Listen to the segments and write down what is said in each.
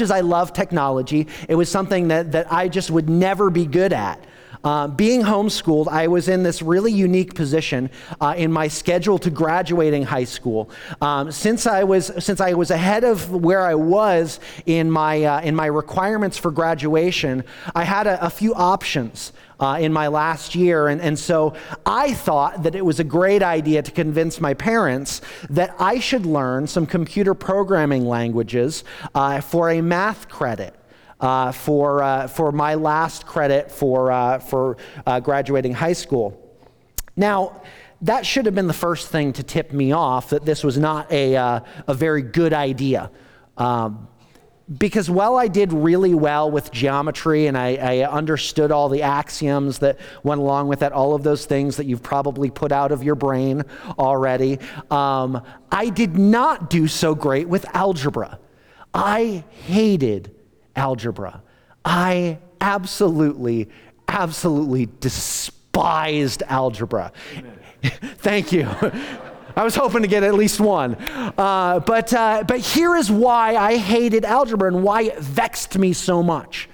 as I love technology, it was something that, that I just would never be good at. Uh, being homeschooled, I was in this really unique position uh, in my schedule to graduating high school. Um, since I was since I was ahead of where I was in my uh, in my requirements for graduation, I had a, a few options. Uh, in my last year. And, and so I thought that it was a great idea to convince my parents that I should learn some computer programming languages uh, for a math credit uh, for, uh, for my last credit for, uh, for uh, graduating high school. Now, that should have been the first thing to tip me off that this was not a, uh, a very good idea. Um, because while I did really well with geometry and I, I, understood all the axioms that went along with that, all of those things that you've probably put out of your brain already, um, I did not do so great with algebra. I hated algebra. I absolutely, absolutely despised algebra. Thank you. I was hoping to get at least one. Uh, but, uh, but here is why I hated algebra and why it vexed me so much.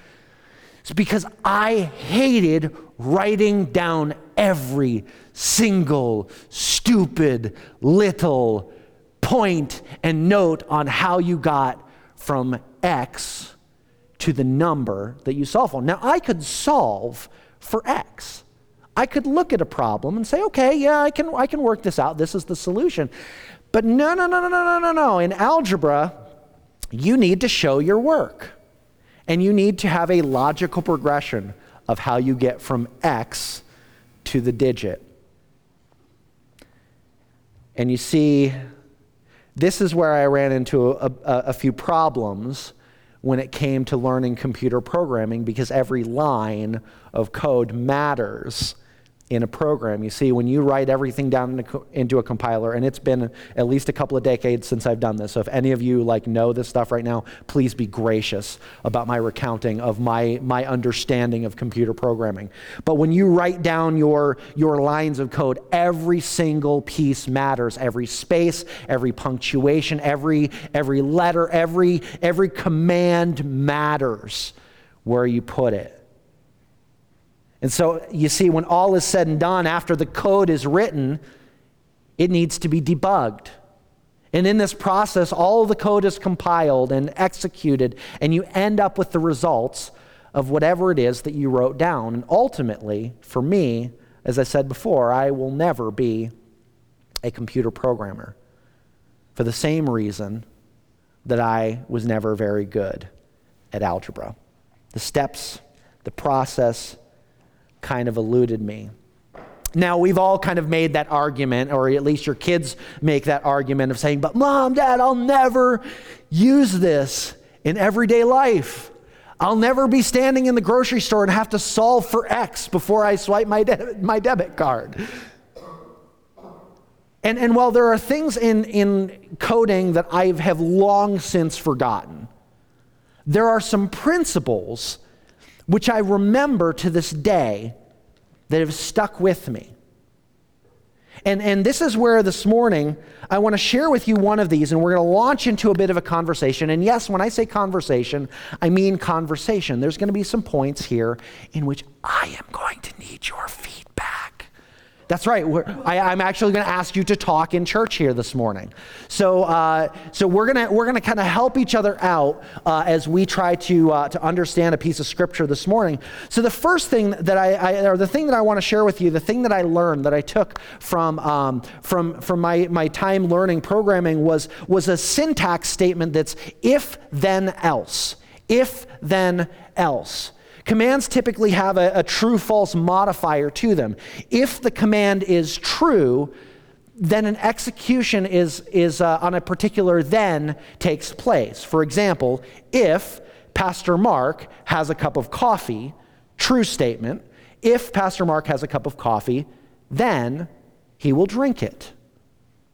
It's because I hated writing down every single stupid little point and note on how you got from X to the number that you solve for. Now, I could solve for x. I could look at a problem and say, okay, yeah, I can, I can work this out. This is the solution. But no, no, no, no, no, no, no. In algebra, you need to show your work. And you need to have a logical progression of how you get from x to the digit. And you see, this is where I ran into a, a, a few problems when it came to learning computer programming because every line of code matters in a program. You see, when you write everything down into a compiler, and it's been at least a couple of decades since I've done this. So if any of you like know this stuff right now, please be gracious about my recounting of my my understanding of computer programming. But when you write down your your lines of code, every single piece matters. Every space, every punctuation, every every letter, every every command matters where you put it. And so you see, when all is said and done, after the code is written, it needs to be debugged. And in this process, all the code is compiled and executed, and you end up with the results of whatever it is that you wrote down. And ultimately, for me, as I said before, I will never be a computer programmer for the same reason that I was never very good at algebra. The steps, the process, kind of eluded me. Now, we've all kind of made that argument, or at least your kids make that argument of saying, But mom, dad, I'll never use this in everyday life. I'll never be standing in the grocery store and have to solve for X before I swipe my, de- my debit card. And, and while there are things in, in coding that I have long since forgotten, there are some principles which I remember to this day that have stuck with me. And, and this is where this morning I want to share with you one of these, and we're going to launch into a bit of a conversation. And yes, when I say conversation, I mean conversation. There's going to be some points here in which I am going to need your feedback. That's right. I, am actually going to ask you to talk in church here this morning. So, uh, so we're going we're to kind of help each other out uh, as we try to uh, to understand a piece of scripture this morning. So, the first thing that I, I, or the thing that I want to share with you, the thing that I learned that I took from um, from from my my time learning programming was was a syntax statement that's if then else, if then else. Commands typically have a, a true false modifier to them. If the command is true, then an execution is, is uh, on a particular then takes place. For example, if Pastor Mark has a cup of coffee, true statement, if Pastor Mark has a cup of coffee, then he will drink it.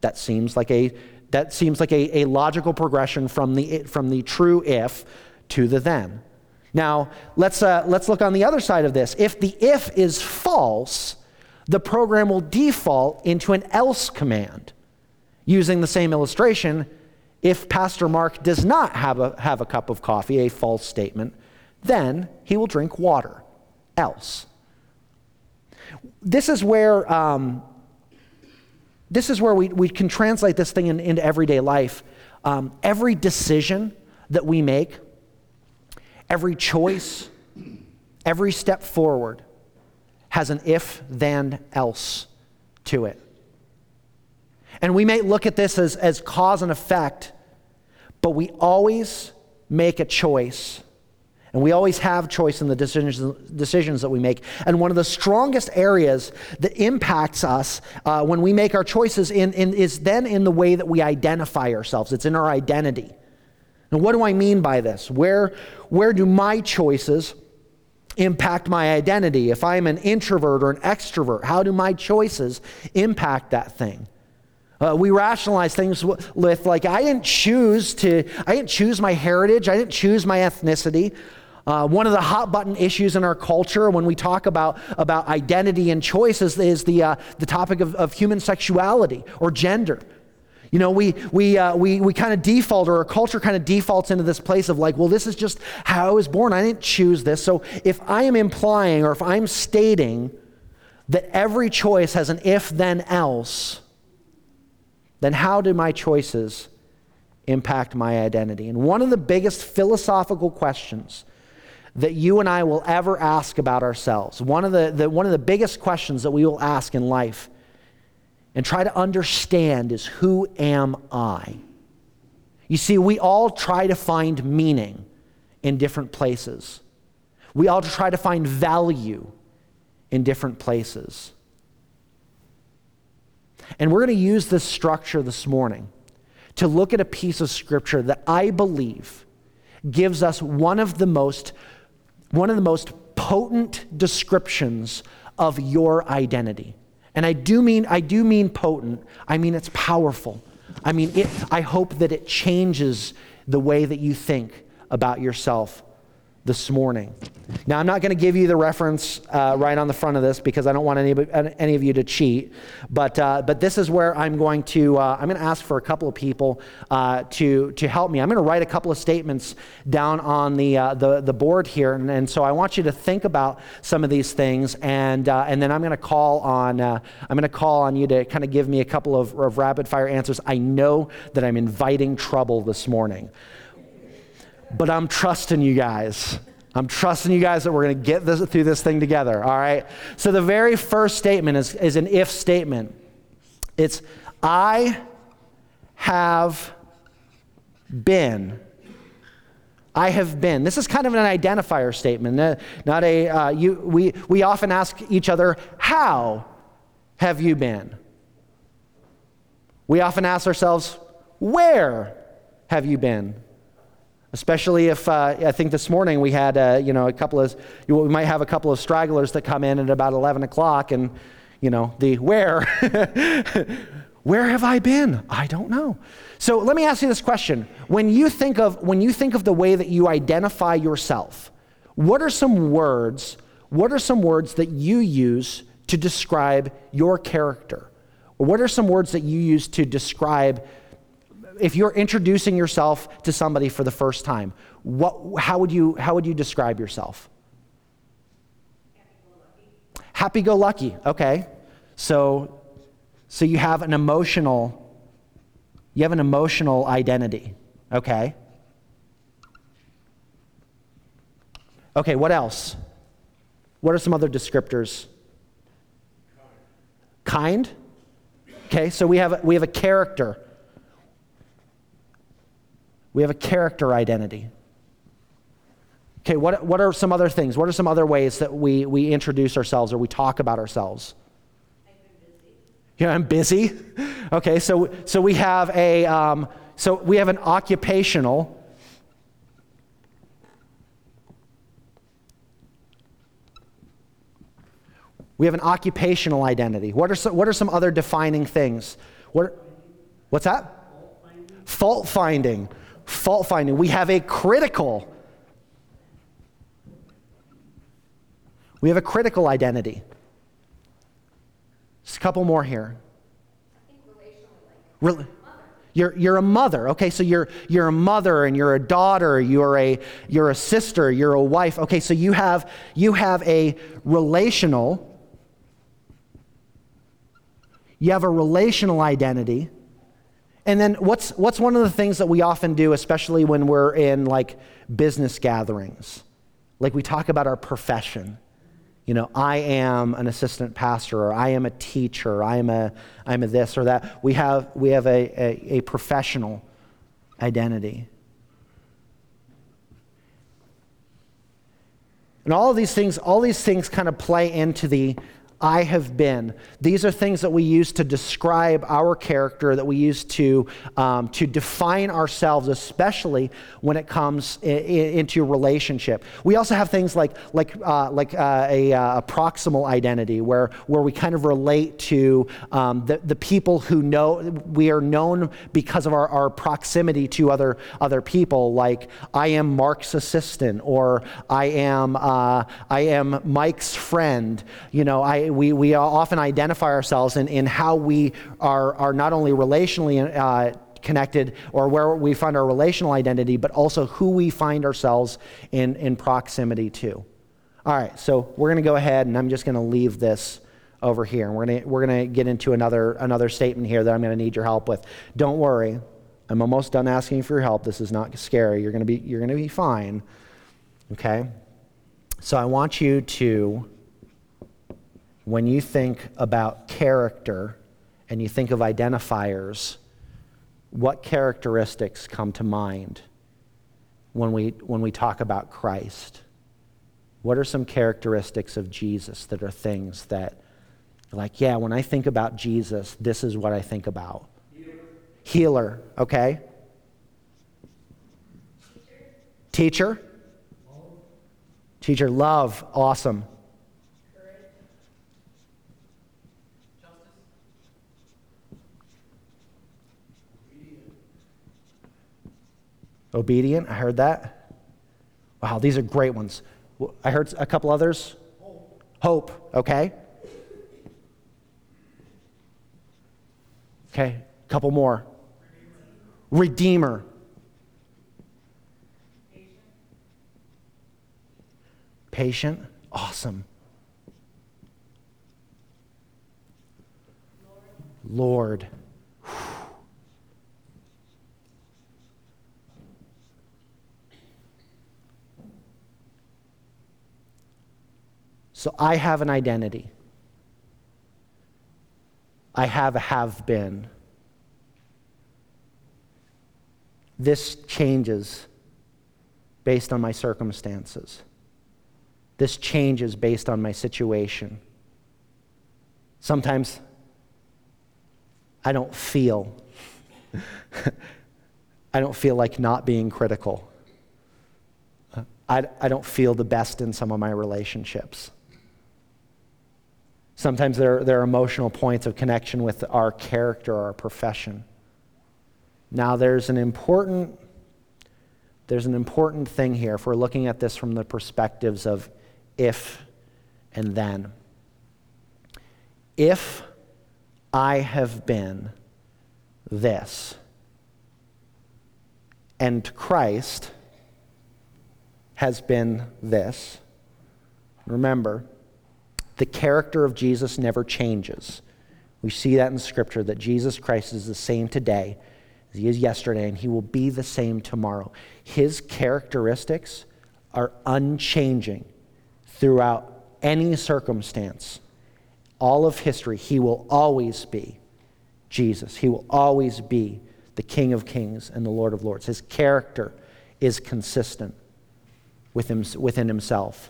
That seems like a, that seems like a, a logical progression from the, from the true if to the then. Now, let's, uh, let's look on the other side of this. If the if is false, the program will default into an else command. Using the same illustration, If Pastor Mark does not have a, have a cup of coffee, a false statement, then he will drink water. Else. This is where, um, this is where we, we can translate this thing in, into everyday life. Um, every decision that we make, every choice, every step forward has an if then else to it. And we may look at this as, as cause and effect, but we always make a choice. And we always have choice in the decisions, decisions that we make. And one of the strongest areas that impacts us uh, when we make our choices in, in, is then in the way that we identify ourselves. It's in our identity. And what do I mean by this? Where, where do my choices impact my identity? If I'm an introvert or an extrovert, how do my choices impact that thing? Uh, we rationalize things with like I didn't choose to, I didn't choose my heritage, I didn't choose my ethnicity. Uh, one of the hot button issues in our culture when we talk about, about identity and choices is the, uh, the topic of, of human sexuality or gender. You know, we, we, uh, we, we kind of default, or our culture kind of defaults into this place of like, well, this is just how I was born. I didn't choose this. So if I am implying or if I'm stating that every choice has an if then else, then how do my choices impact my identity? And one of the biggest philosophical questions that you and I will ever ask about ourselves, one of the, the, one of the biggest questions that we will ask in life and try to understand is who am I? You see, we all try to find meaning in different places. We all try to find value in different places. And we're going to use this structure this morning to look at a piece of scripture that I believe gives us one of the most one of the most potent descriptions of your identity. And I do mean I do mean potent. I mean it's powerful. I mean it, I hope that it changes the way that you think about yourself this morning. Now, I'm not going to give you the reference uh, right on the front of this because I don't want any, any of you to cheat. But, uh, but this is where I'm going to, uh, I'm going to ask for a couple of people uh, to, to help me. I'm going to write a couple of statements down on the, uh, the, the board here. And, and, so I want you to think about some of these things. And, uh, and then I'm going to call on, I'm going to call on you to kind of give me a couple of, of rapid fire answers. I know that I'm inviting trouble this morning but I'm trusting you guys. I'm trusting you guys that we're going to get this, through this thing together, all right? So the very first statement is, is an if statement. It's, I have been. I have been. This is kind of an identifier statement, not a, uh, you, we, we often ask each other, how have you been? We often ask ourselves, where have you been? Especially if uh, I think this morning we had uh, you know a couple of we might have a couple of stragglers that come in at about 11 o'clock and you know the where where have I been? I don't know. So let me ask you this question: When you think of when you think of the way that you identify yourself, what are some words? What are some words that you use to describe your character? What are some words that you use to describe if you're introducing yourself to somebody for the first time, what, how, would you, how would you describe yourself? Happy go lucky. Okay. So, so you have an emotional, you have an emotional identity. Okay. Okay, what else? What are some other descriptors? Kind. Okay, so we have, we have a character. We have a character identity. Okay, what, what are some other things? What are some other ways that we, we introduce ourselves or we talk about ourselves? Yeah, I'm busy. Okay, so, so we have a um, so we have an occupational. We have an occupational identity. What are some, what are some other defining things? What, what's that? Fault finding. Fault finding fault finding. We have a critical. We have a critical identity. Just a couple more here. Rel- You're, you're a mother. Okay, so you're, you're a mother and you're a daughter, you're a, you're a sister, you're a wife. Okay, so you have, you have a relational, you have a relational identity. And then what's, what's one of the things that we often do, especially when we're in like business gatherings? Like we talk about our profession. You know, I am an assistant pastor, or I am a teacher, I am a, I'm a this or that. We have, we have a, a, a professional identity. And all of these things, all these things kind of play into the I have been. These are things that we use to describe our character, that we use to, um, to define ourselves, especially when it comes in, in, into relationship. We also have things like, like, uh, like uh, a, uh, a, proximal identity, where, where we kind of relate to um, the, the people who know, we are known because of our, our proximity to other, other people, like I am Mark's assistant, or I am, uh, I am Mike's friend. You know, I, we, we often identify ourselves in, in how we are, are not only relationally uh, connected or where we find our relational identity, but also who we find ourselves in, in proximity to. All right, so we're going to go ahead and I'm just going to leave this over here. We're going we're to get into another, another statement here that I'm going to need your help with. Don't worry, I'm almost done asking for your help. This is not scary. You're going to be, you're going to be fine. Okay? So I want you to when you think about character and you think of identifiers, what characteristics come to mind when we, when we talk about Christ? What are some characteristics of Jesus that are things that, like, yeah, when I think about Jesus, this is what I think about? Healer, Healer okay? Teacher? Teacher, love, awesome. Obedient, I heard that. Wow, these are great ones. I heard a couple others. Hope, Hope okay. Okay, a couple more. Redeemer. Redeemer. Patient. Awesome. Lord. Lord. So I have an identity. I have a have been. This changes based on my circumstances. This changes based on my situation. Sometimes I don't feel. I don't feel like not being critical. I, I don't feel the best in some of my relationships. Sometimes there, there are emotional points of connection with our character, our profession. Now, there's an important, there's an important thing here if we're looking at this from the perspectives of if and then. If I have been this, and Christ has been this, remember, the character of Jesus never changes. We see that in Scripture that Jesus Christ is the same today as he is yesterday, and he will be the same tomorrow. His characteristics are unchanging throughout any circumstance. All of history, he will always be Jesus. He will always be the King of Kings and the Lord of Lords. His character is consistent within himself.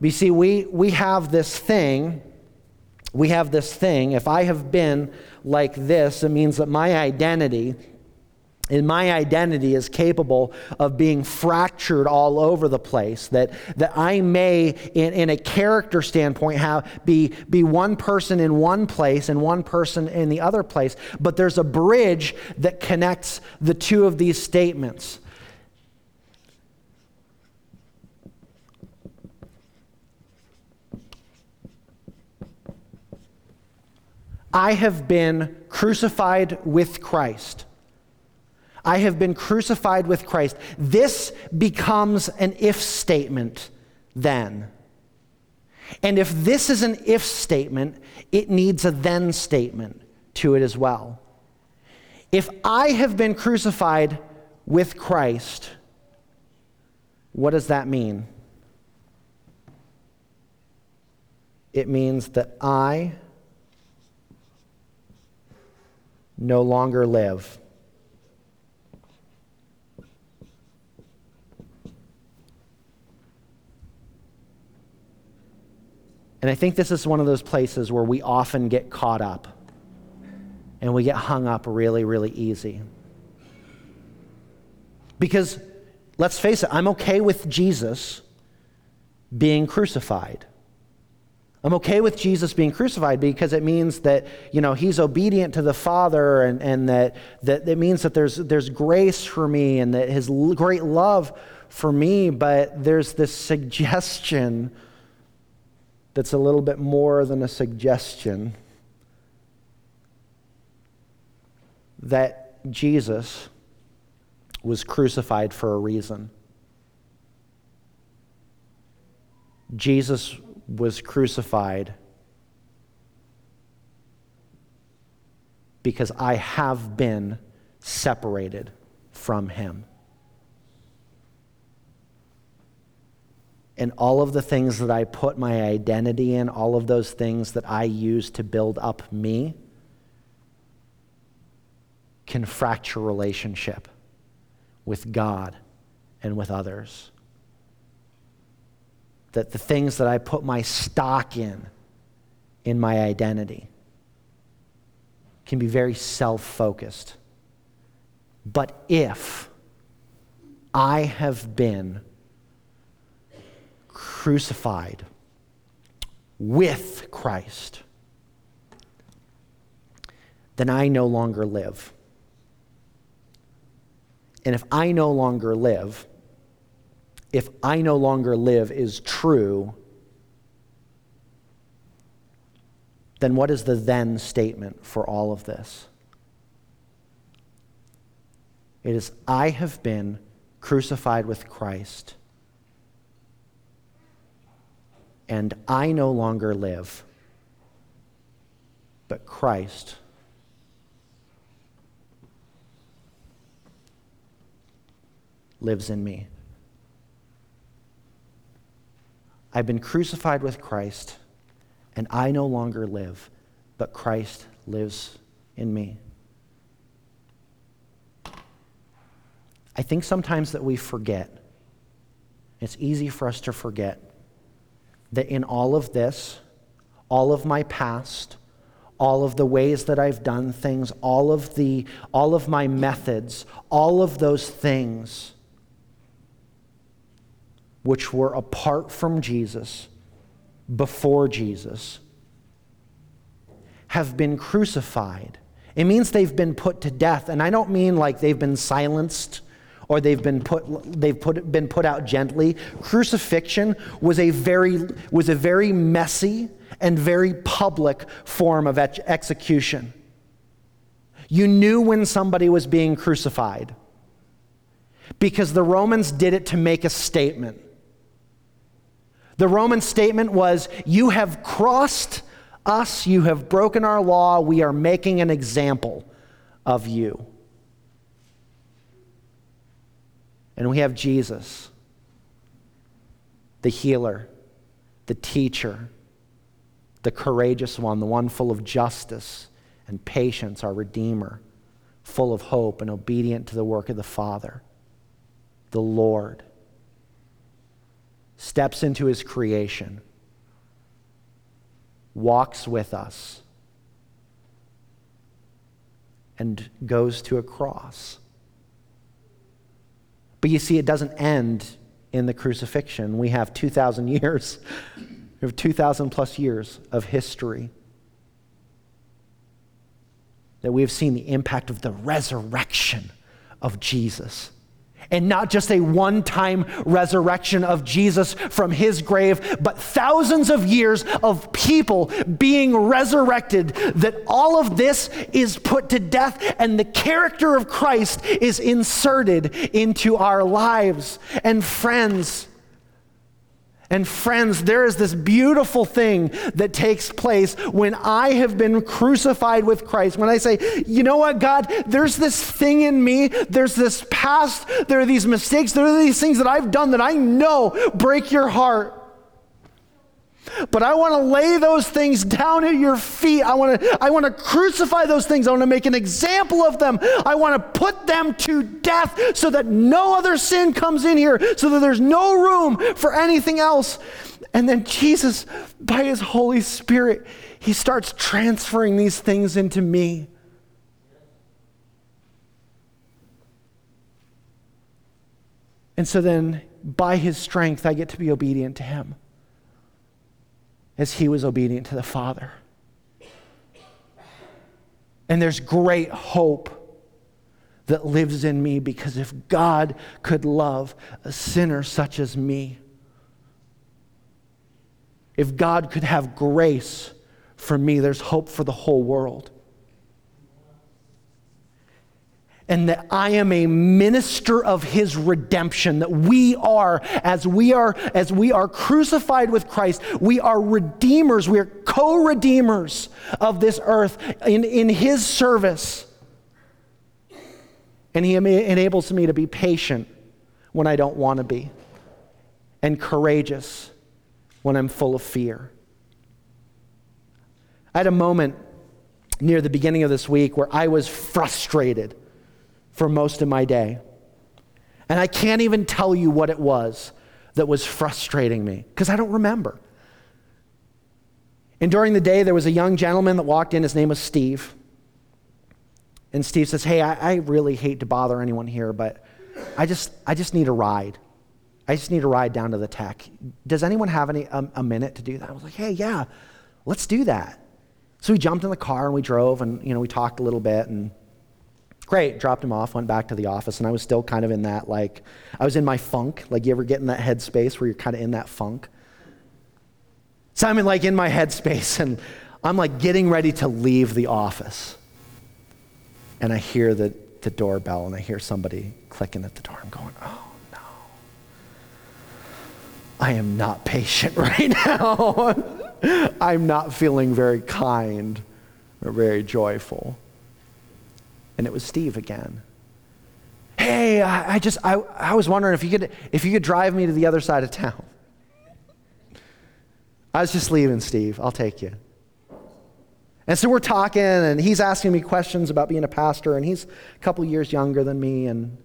But you see, we, we have this thing, we have this thing. If I have been like this, it means that my identity, and my identity is capable of being fractured all over the place. That, that I may, in, in a character standpoint, have, be, be one person in one place and one person in the other place. But there's a bridge that connects the two of these statements. I have been crucified with Christ. I have been crucified with Christ. This becomes an if statement then. And if this is an if statement, it needs a then statement to it as well. If I have been crucified with Christ, what does that mean? It means that I no longer live. And I think this is one of those places where we often get caught up and we get hung up really, really easy. Because let's face it, I'm okay with Jesus being crucified. I'm okay with Jesus being crucified because it means that, you know, he's obedient to the Father and, and that, that it means that there's, there's grace for me and that his great love for me, but there's this suggestion that's a little bit more than a suggestion that Jesus was crucified for a reason. Jesus was crucified because I have been separated from him. And all of the things that I put my identity in, all of those things that I use to build up me, can fracture relationship with God and with others. That the things that I put my stock in, in my identity, can be very self focused. But if I have been crucified with Christ, then I no longer live. And if I no longer live, if I no longer live is true, then what is the then statement for all of this? It is, I have been crucified with Christ, and I no longer live, but Christ lives in me. I've been crucified with Christ, and I no longer live, but Christ lives in me. I think sometimes that we forget, it's easy for us to forget, that in all of this, all of my past, all of the ways that I've done things, all of the all of my methods, all of those things which were apart from Jesus, before Jesus, have been crucified. It means they've been put to death. And I don't mean like they've been silenced or they've been put, they've put, been put out gently. Crucifixion was a very, was a very messy and very public form of ex- execution. You knew when somebody was being crucified because the Romans did it to make a statement. The Roman statement was, You have crossed us, you have broken our law, we are making an example of you. And we have Jesus, the healer, the teacher, the courageous one, the one full of justice and patience, our Redeemer, full of hope and obedient to the work of the Father, the Lord steps into his creation, walks with us, and goes to a cross. But you see, it doesn't end in the crucifixion. We have 2,000 years, we have 2,000 plus years of history that we have seen the impact of the resurrection of Jesus And not just a one time resurrection of Jesus from his grave, but thousands of years of people being resurrected. That all of this is put to death and the character of Christ is inserted into our lives. And friends, and friends, there is this beautiful thing that takes place when I have been crucified with Christ. When I say, you know what, God, there's this thing in me, there's this past, there are these mistakes, there are these things that I've done that I know break your heart. But I want to lay those things down at your feet. I want to I want to crucify those things. I want to make an example of them. I want to put them to death so that no other sin comes in here, so that there's no room for anything else. And then Jesus by his Holy Spirit, he starts transferring these things into me. And so then by his strength I get to be obedient to him as he was obedient to the Father. And there's great hope that lives in me because if God could love a sinner such as me, if God could have grace for me, there's hope for the whole world. And that I am a minister of his redemption that we are as we are as we are crucified with Christ we are redeemers we are co-redeemers of this earth in, in his service. And he enables me to be patient when I don't want to be and courageous when I'm full of fear. I had a moment near the beginning of this week where I was frustrated for most of my day. And I can't even tell you what it was that was frustrating me because I don't remember. And during the day, there was a young gentleman that walked in. His name was Steve. And Steve says, Hey, I, I really hate to bother anyone here, but I just, I just need a ride. I just need a ride down to the tech. Does anyone have any, a, a minute to do that? I was like, Hey, yeah, let's do that. So we jumped in the car and we drove and, you know, we talked a little bit and Great, dropped him off, went back to the office, and I was still kind of in that, like, I was in my funk. Like, you ever get in that headspace where you're kind of in that funk? So I'm in, like, in my headspace, and I'm, like, getting ready to leave the office. And I hear the, the doorbell, and I hear somebody clicking at the door. I'm going, oh, no. I am not patient right now. I'm not feeling very kind or very joyful. And it was Steve again. Hey, I, I just, I, I was wondering if you, could, if you could drive me to the other side of town. I was just leaving, Steve. I'll take you. And so we're talking, and he's asking me questions about being a pastor, and he's a couple years younger than me. And,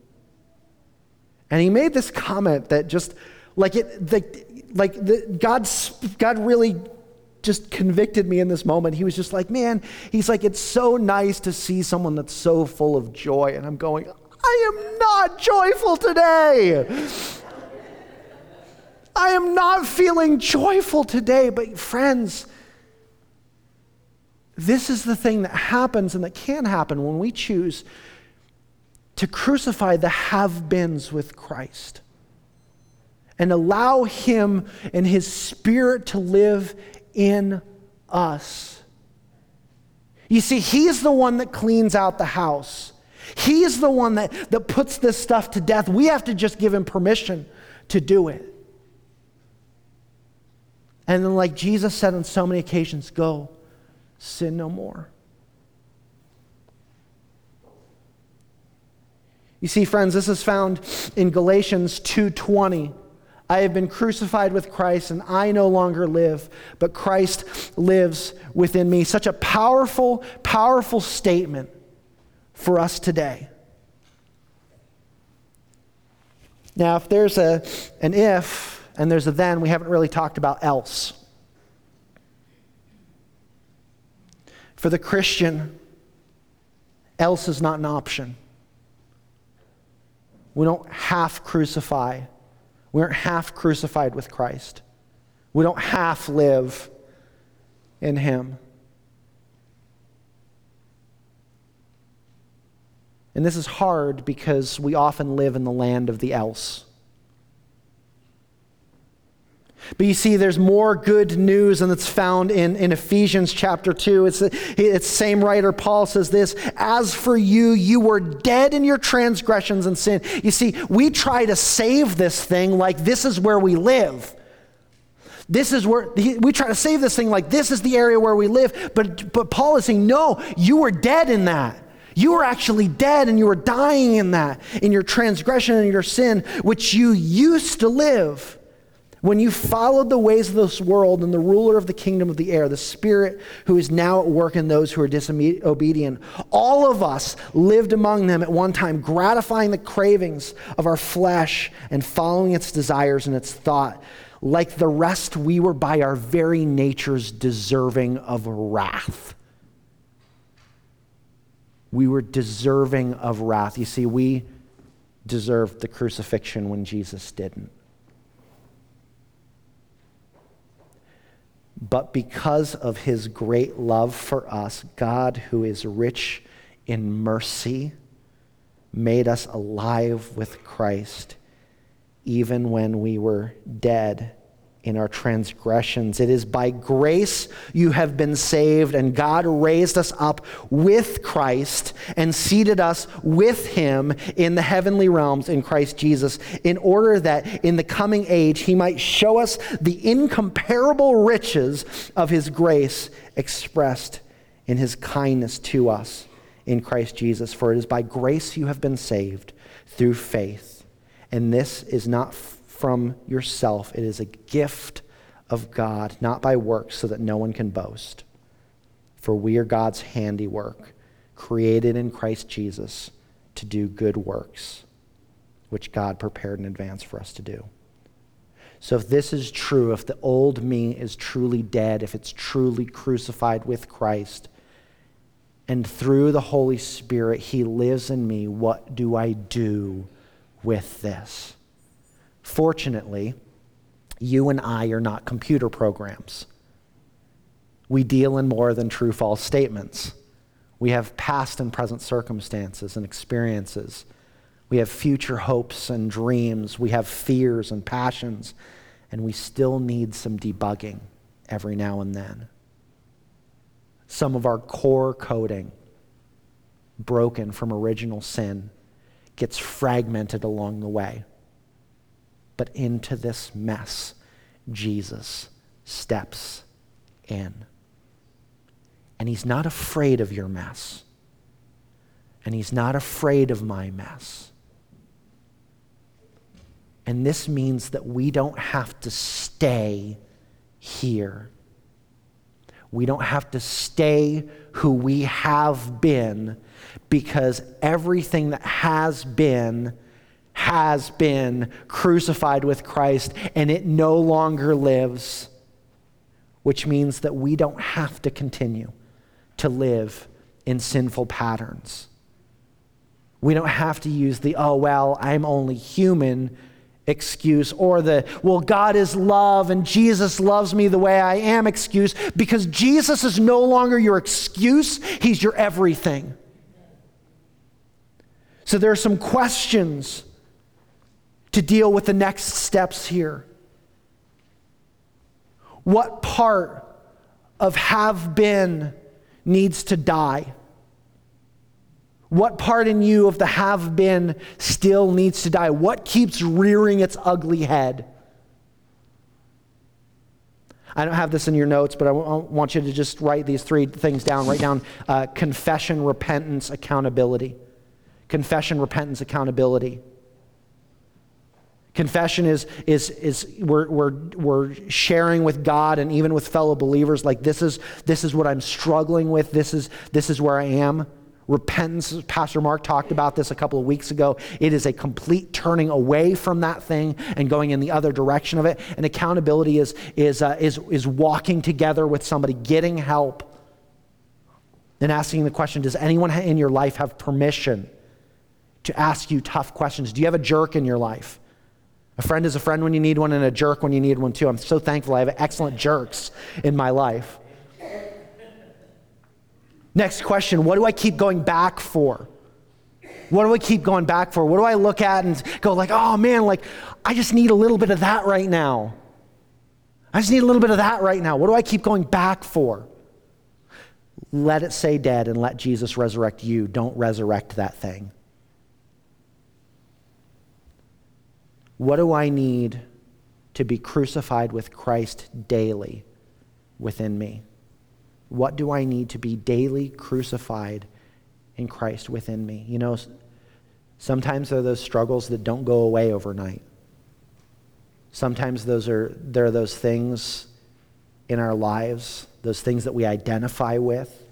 and he made this comment that just, like, it, like, like the, God's, God really just convicted me in this moment. He was just like, man, he's like, it's so nice to see someone that's so full of joy. And I'm going, I am not joyful today. I am not feeling joyful today. But friends, this is the thing that happens and that can happen when we choose to crucify the have beens with Christ and allow Him and His Spirit to live in us. You see, He's the one that cleans out the house. He is the one that, that puts this stuff to death. We have to just give Him permission to do it. And then, like Jesus said on so many occasions, go, sin no more. You see, friends, this is found in Galatians 2:20. I have been crucified with Christ, and I no longer live, but Christ lives within me. Such a powerful, powerful statement for us today. Now, if there's a, an if and there's a then, we haven't really talked about else. For the Christian, else is not an option. We don't half crucify we aren't half crucified with Christ. We don't half live in Him. And this is hard because we often live in the land of the else. But you see, there's more good news, and it's found in, in Ephesians chapter 2. It's the same writer, Paul says this As for you, you were dead in your transgressions and sin. You see, we try to save this thing like this is where we live. This is where we try to save this thing like this is the area where we live. But, but Paul is saying, no, you were dead in that. You were actually dead and you were dying in that, in your transgression and your sin, which you used to live. When you followed the ways of this world and the ruler of the kingdom of the air, the spirit who is now at work in those who are disobedient, all of us lived among them at one time, gratifying the cravings of our flesh and following its desires and its thought. Like the rest, we were by our very natures deserving of wrath. We were deserving of wrath. You see, we deserved the crucifixion when Jesus didn't. But because of his great love for us, God, who is rich in mercy, made us alive with Christ even when we were dead in our transgressions. It is by grace you have been saved, and God raised us up with Christ and seated us with him in the heavenly realms in Christ Jesus, in order that in the coming age he might show us the incomparable riches of his grace expressed in his kindness to us in Christ Jesus. For it is by grace you have been saved through faith. And this is not from yourself. It is a gift of God, not by works, so that no one can boast. For we are God's handiwork, created in Christ Jesus to do good works, which God prepared in advance for us to do. So, if this is true, if the old me is truly dead, if it's truly crucified with Christ, and through the Holy Spirit, He lives in me, what do I do with this? Fortunately, you and I are not computer programs. We deal in more than true false statements. We have past and present circumstances and experiences. We have future hopes and dreams. We have fears and passions. And we still need some debugging every now and then. Some of our core coding, broken from original sin, gets fragmented along the way. But into this mess, Jesus steps in. And he's not afraid of your mess. And he's not afraid of my mess. And this means that we don't have to stay here. We don't have to stay who we have been because everything that has been has been crucified with Christ and it no longer lives, which means that we don't have to continue to live in sinful patterns. We don't have to use the, oh, well, I'm only human excuse or the, well, God is love and Jesus loves me the way I am excuse because Jesus is no longer your excuse, He's your everything. So there are some questions to deal with the next steps here. What part of have been needs to die? What part in you of the have been still needs to die? What keeps rearing its ugly head? I don't have this in your notes, but I want you to just write these three things down. Write down uh, confession, repentance, accountability. Confession, repentance, accountability. Confession is, is, is we're, we're, we're sharing with God and even with fellow believers, like this is, this is what I'm struggling with, this is, this is where I am. Repentance, Pastor Mark talked about this a couple of weeks ago. It is a complete turning away from that thing and going in the other direction of it. And accountability is, is, uh, is, is walking together with somebody, getting help, and asking the question Does anyone in your life have permission to ask you tough questions? Do you have a jerk in your life? A friend is a friend when you need one, and a jerk when you need one too. I'm so thankful I have excellent jerks in my life. Next question What do I keep going back for? What do I keep going back for? What do I look at and go like, oh man, like I just need a little bit of that right now. I just need a little bit of that right now. What do I keep going back for? Let it say dead and let Jesus resurrect you. Don't resurrect that thing. What do I need to be crucified with Christ daily within me? What do I need to be daily crucified in Christ within me? You know, sometimes there are those struggles that don't go away overnight. Sometimes those are, there are those things in our lives, those things that we identify with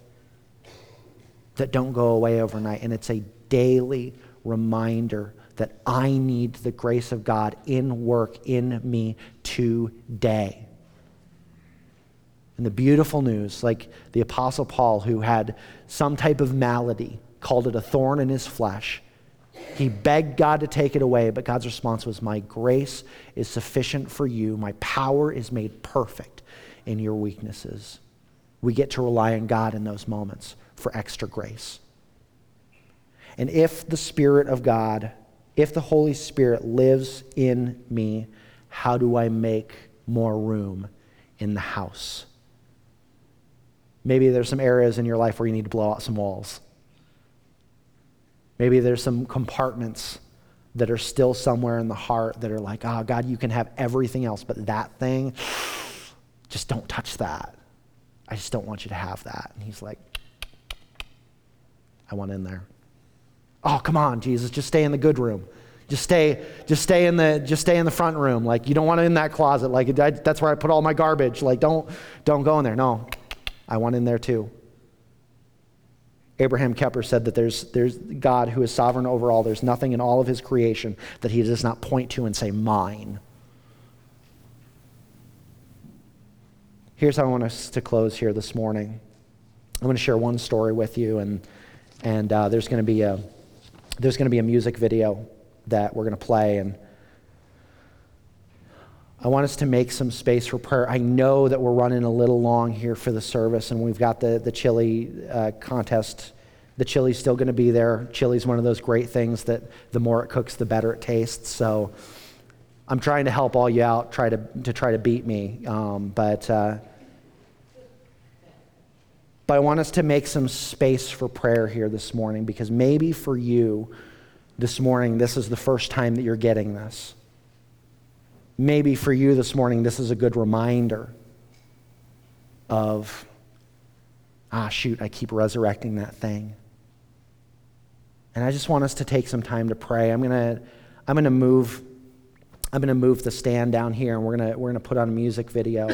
that don't go away overnight. And it's a daily reminder that I need the grace of God in work in me today. And the beautiful news, like the Apostle Paul, who had some type of malady, called it a thorn in his flesh. He begged God to take it away, but God's response was, My grace is sufficient for you. My power is made perfect in your weaknesses. We get to rely on God in those moments for extra grace. And if the Spirit of God, if the Holy Spirit lives in me, how do I make more room in the house? Maybe there's some areas in your life where you need to blow out some walls. Maybe there's some compartments that are still somewhere in the heart that are like, oh, God, you can have everything else, but that thing, just don't touch that. I just don't want you to have that. And he's like, I want in there. Oh, come on, Jesus, just stay in the good room. Just stay, just stay in the, just stay in the front room. Like you don't want to in that closet. Like that's where I put all my garbage. Like don't, don't go in there. No, I want in there too. Abraham Kuyper said that there's, there's God who is sovereign over all. There's nothing in all of his creation that he does not point to and say, mine. Here's how I want us to close here this morning. I'm going to share one story with you, and, and uh, there's going to be a there's going to be a music video that we're going to play, and I want us to make some space for prayer. I know that we're running a little long here for the service, and we've got the, the chili uh, contest. The chili's still going to be there. Chili's one of those great things that the more it cooks, the better it tastes. So I'm trying to help all you out, try to, to try to beat me. Um, but, uh, but I want us to make some space for prayer here this morning because maybe for you this morning, this is the first time that you're getting this maybe for you this morning, this is a good reminder of, ah, shoot, I keep resurrecting that thing. And I just want us to take some time to pray. I'm going to I'm going to move I'm going to move the stand down here and we're going to we're going to put on a music video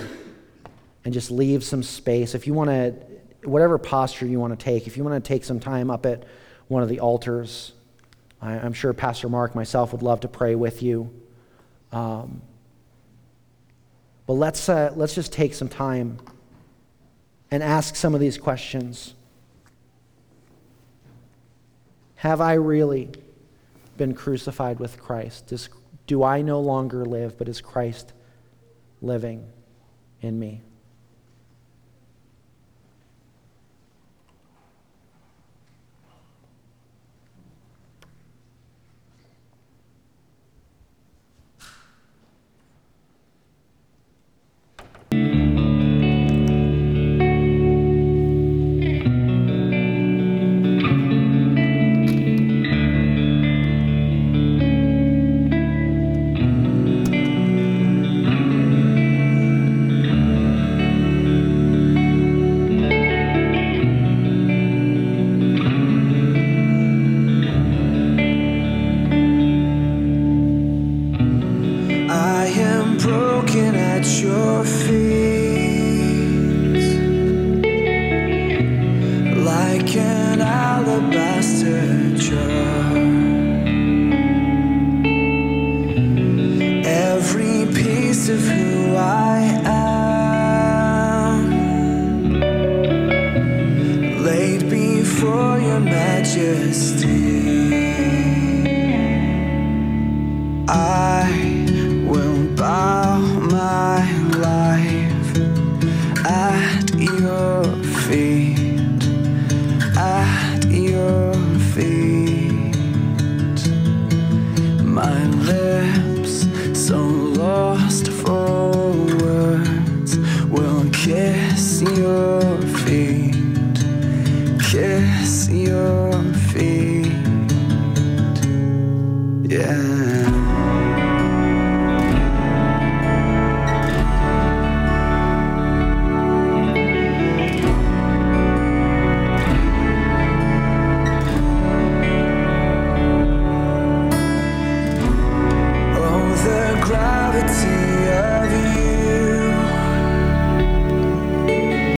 and just leave some space. If you want to whatever posture you want to take, if you want to take some time up at one of the altars, I, am sure Pastor Mark myself would love to pray with you. Um, but let's, uh, let's just take some time and ask some of these questions. Have I really been crucified with Christ? Does, do I no longer live, but is Christ living in me? Of who